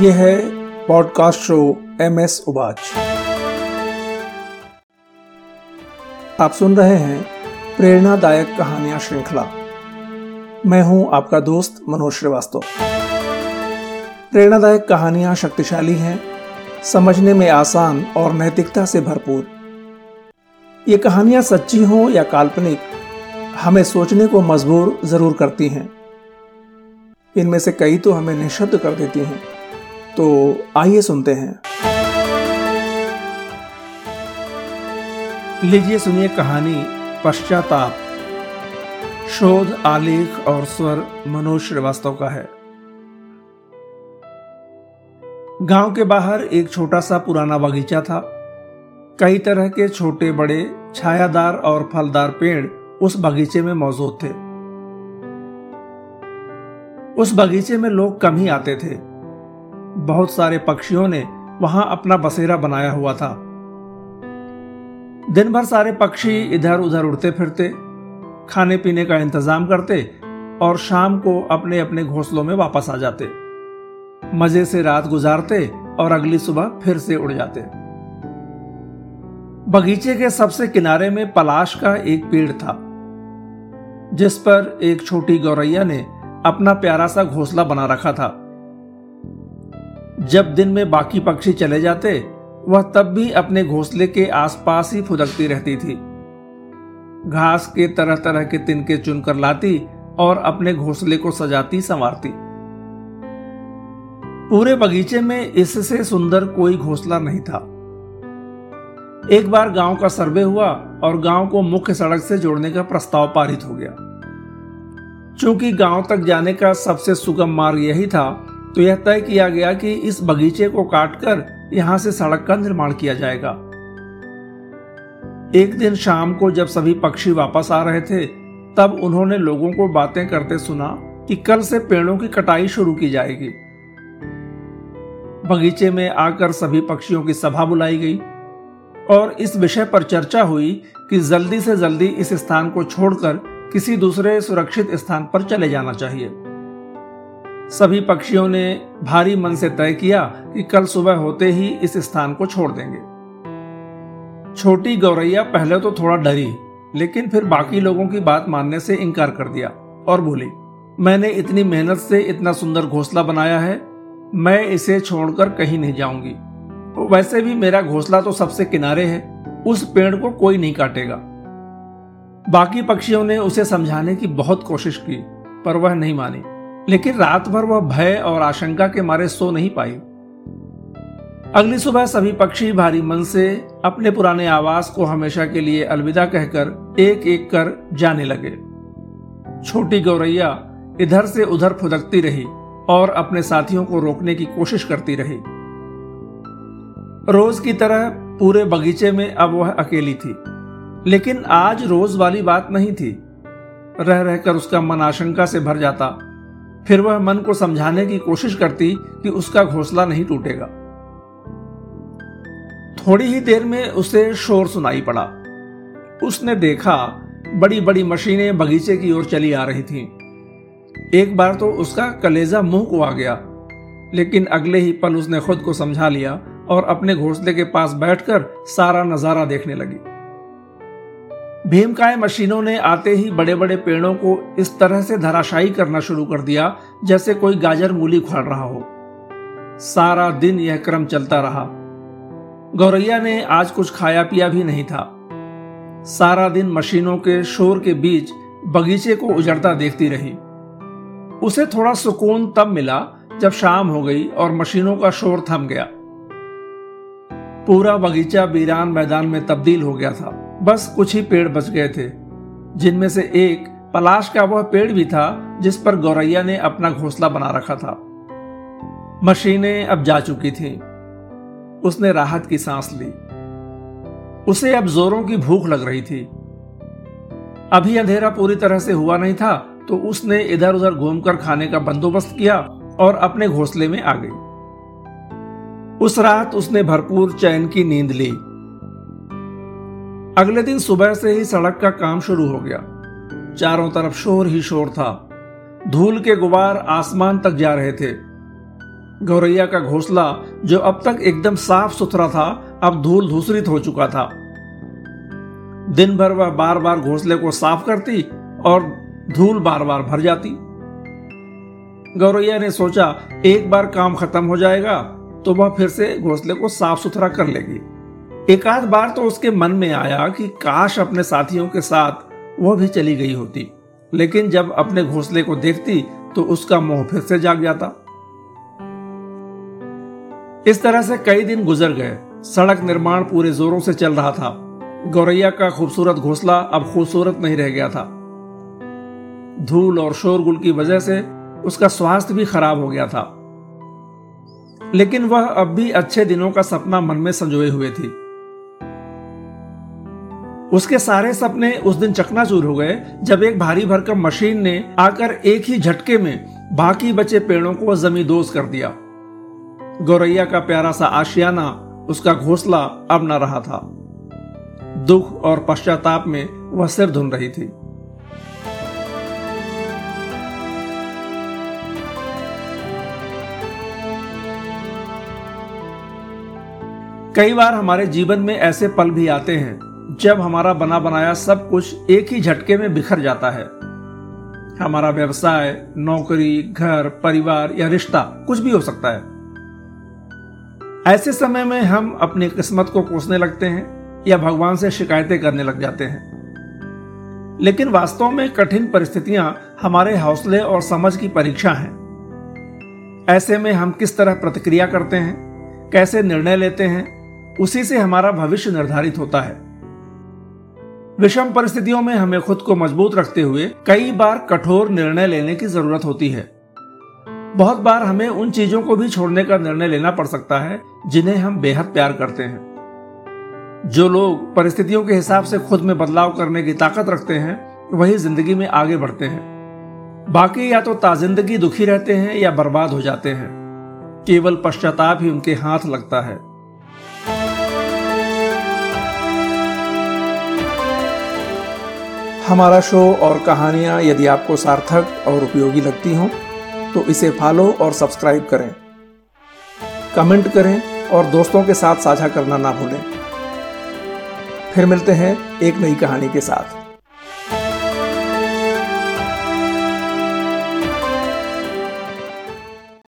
ये है podcast show M S उबाच। आप सुन रहे हैं प्रेरणादायक कहानियाँ श्रृंखला। मैं हूँ आपका दोस्त मनोज श्रीवास्तव। प्रेरणादायक कहानियाँ शक्तिशाली हैं, समझने में आसान और नैतिकता से भरपूर। ये कहानियाँ सच्ची हों या काल्पनिक, हमें सोचने को मजबूर ज़रूर करती हैं। इनमें से कई तो हमें निशब्द कर देती हैं। तो आइए सुनते हैं। लीजिए सुनिए कहानी पश्चाताप। शोध, आलेख और स्वर मनोज श्रीवास्तव का है। गाँव के बाहर एक छोटा सा पुराना बगीचा था। कई तरह के छोटे, बड़े, छायादार और फलदार पेड़ उस बगीचे में मौजूद थे। उस बगीचे में लोग कम ही आते थे। बहुत सारे पक्षियों ने वहाँ अपना बसेरा बनाया हुआ था। दिन भर सारे पक्षी इधर उधर उड़ते फिरते खाने पीने का इंतज़ाम करते और शाम को अपने अपने घोंसलों में वापस आ जाते। मज़े से रात गुजारते और अगली सुबह फिर से उड़ जाते। बगीचे के सबसे किनारे में पलाश का एक पेड़ था, जिस पर एक छोटी गौरैया ने अपना प्यारा सा घोंसला बना रखा था। जब दिन में बाकी पक्षी चले जाते, वह तब भी अपने घोंसले के आसपास ही फुदकती रहती थी। घास के तरह तरह के तिनके चुनकर लाती और अपने घोंसले को सजाती संवारती। पूरे बगीचे में इससे सुंदर कोई घोंसला नहीं था। एक बार गाँव का सर्वे हुआ और गाँव को मुख्य सड़क से जोड़ने का प्रस्ताव पारित हो गया। चूँकि गाँव तक जाने का सबसे सुगम मार्ग यही था तो यह तय किया गया कि इस बगीचे को काटकर यहाँ से सड़क का निर्माण किया जाएगा। एक दिन शाम को जब सभी पक्षी वापस आ रहे थे, तब उन्होंने लोगों को बातें करते सुना कि कल से पेड़ों की कटाई शुरू की जाएगी। बगीचे में आकर सभी पक्षियों की सभा बुलाई गई और इस विषय पर चर्चा हुई कि जल्दी से जल्दी इस स्थान को छोड़कर किसी दूसरे सुरक्षित स्थान पर चले जाना चाहिए। सभी पक्षियों ने भारी मन से तय किया कि कल सुबह होते ही इस स्थान को छोड़ देंगे। छोटी गौरैया पहले तो थोड़ा डरी, लेकिन फिर बाकी लोगों की बात मानने से इनकार कर दिया और बोली, मैंने इतनी मेहनत से इतना सुंदर घोंसला बनाया है, मैं इसे छोड़कर कहीं नहीं जाऊँगी। तो वैसे भी मेरा घोंसला तो सबसे किनारे है, उस पेड़ को कोई नहीं काटेगा। बाकी पक्षियों ने उसे समझाने की बहुत कोशिश की, पर वह नहीं मानी। लेकिन रात भर वह भय और आशंका के मारे सो नहीं पाई। अगली सुबह सभी पक्षी भारी मन से अपने पुराने आवास को हमेशा के लिए अलविदा कहकर एक एक कर जाने लगे। छोटी गौरैया इधर से उधर फुदकती रही और अपने साथियों को रोकने की कोशिश करती रही। रोज की तरह पूरे बगीचे में अब वह अकेली थी, लेकिन आज रोज वाली बात नहीं थी। रह रहकर उसका मन आशंका से भर जाता फिर वह मन को समझाने की कोशिश करती कि उसका घोंसला नहीं टूटेगा। थोड़ी ही देर में उसे शोर सुनाई पड़ा। उसने देखा बड़ी बड़ी मशीनें बगीचे की ओर चली आ रही थीं। एक बार तो उसका कलेजा मुँह को आ गया, लेकिन अगले ही पल उसने खुद को समझा लिया और अपने घोंसले के पास बैठकर सारा नज़ारा देखने लगी। भीमकाय मशीनों ने आते ही बड़े बड़े पेड़ों को इस तरह से धराशायी करना शुरू कर दिया, जैसे कोई गाजर मूली उखाड़ रहा हो। सारा दिन यह क्रम चलता रहा। गौरैया ने आज कुछ खाया पिया भी नहीं था। सारा दिन मशीनों के शोर के बीच बगीचे को उजड़ता देखती रही। उसे थोड़ा सुकून तब मिला जब शाम हो गई और मशीनों का शोर थम गया। पूरा बगीचा वीरान मैदान में तब्दील हो गया था। बस कुछ ही पेड़ बच गए थे, जिनमें से एक पलाश का वह पेड़ भी था जिस पर गौरैया ने अपना घोंसला बना रखा था। मशीनें अब जा चुकी थीं। उसने राहत की सांस ली। उसे अब जोरों की भूख लग रही थी। अभी अंधेरा पूरी तरह से हुआ नहीं था तो उसने इधर उधर घूमकर खाने का बंदोबस्त किया और अपने घोंसले में आ गई। उस रात उसने भरपूर चैन की नींद ली। अगले दिन सुबह से ही सड़क का काम शुरू हो गया। चारों तरफ़ शोर ही शोर था। धूल के गुबार आसमान तक जा रहे थे। गौरैया का घोंसला जो अब तक एकदम साफ़ सुथरा था, अब धूल धूसरित हो चुका था। दिन भर वह बार बार घोंसले को साफ़ करती और धूल बार बार भर जाती। गौरैया ने सोचा, एक बार काम खत्म हो जाएगा तो वह फिर से घोंसले को साफ़ सुथरा कर लेगी। एक आध बार तो उसके मन में आया कि काश अपने साथियों के साथ वह भी चली गई होती। लेकिन जब अपने घोंसले को देखती तो उसका मोह फिर से जाग जाता। इस तरह से कई दिन गुजर गए। सड़क निर्माण पूरे जोरों से चल रहा था। गौरैया का खूबसूरत घोंसला अब खूबसूरत नहीं रह गया था। धूल और शोरगुल की वजह से उसका स्वास्थ्य भी खराब हो गया था। लेकिन वह अब भी अच्छे दिनों का सपना मन में संजोए हुए थी। उसके सारे सपने उस दिन चकनाचूर हो गए, जब एक भारी भरकम मशीन ने आकर एक ही झटके में बाकी बचे पेड़ों को जमींदोज कर दिया। गौरैया का प्यारा सा आशियाना, उसका घोंसला अब न रहा था। दुख और पश्चाताप में वह सिर धुन रही थी। कई बार हमारे जीवन में ऐसे पल भी आते हैं जब हमारा बना बनाया सब कुछ एक ही झटके में बिखर जाता है। हमारा व्यवसाय, नौकरी, घर, परिवार या रिश्ता कुछ भी हो सकता है। ऐसे समय में हम अपनी किस्मत को कोसने लगते हैं या भगवान से शिकायतें करने लग जाते हैं। लेकिन वास्तव में कठिन परिस्थितियाँ हमारे हौसले और समझ की परीक्षा हैं। ऐसे में हम किस तरह प्रतिक्रिया करते हैं, कैसे निर्णय लेते हैं, उसी से हमारा भविष्य निर्धारित होता है। विषम परिस्थितियों में हमें खुद को मज़बूत रखते हुए कई बार कठोर निर्णय लेने की ज़रूरत होती है। बहुत बार हमें उन चीज़ों को भी छोड़ने का निर्णय लेना पड़ सकता है, जिन्हें हम बेहद प्यार करते हैं। जो लोग परिस्थितियों के हिसाब से खुद में बदलाव करने की ताकत रखते हैं, वही ज़िंदगी में आगे बढ़ते हैं। बाकी या तो ताजिंदगी दुखी रहते हैं या बर्बाद हो जाते हैं। केवल पश्चाताप ही उनके हाथ लगता है। हमारा शो और कहानियाँ यदि आपको सार्थक और उपयोगी लगती हों तो इसे फॉलो और सब्सक्राइब करें। कमेंट करें और दोस्तों के साथ साझा करना ना भूलें। फिर मिलते हैं एक नई कहानी के साथ।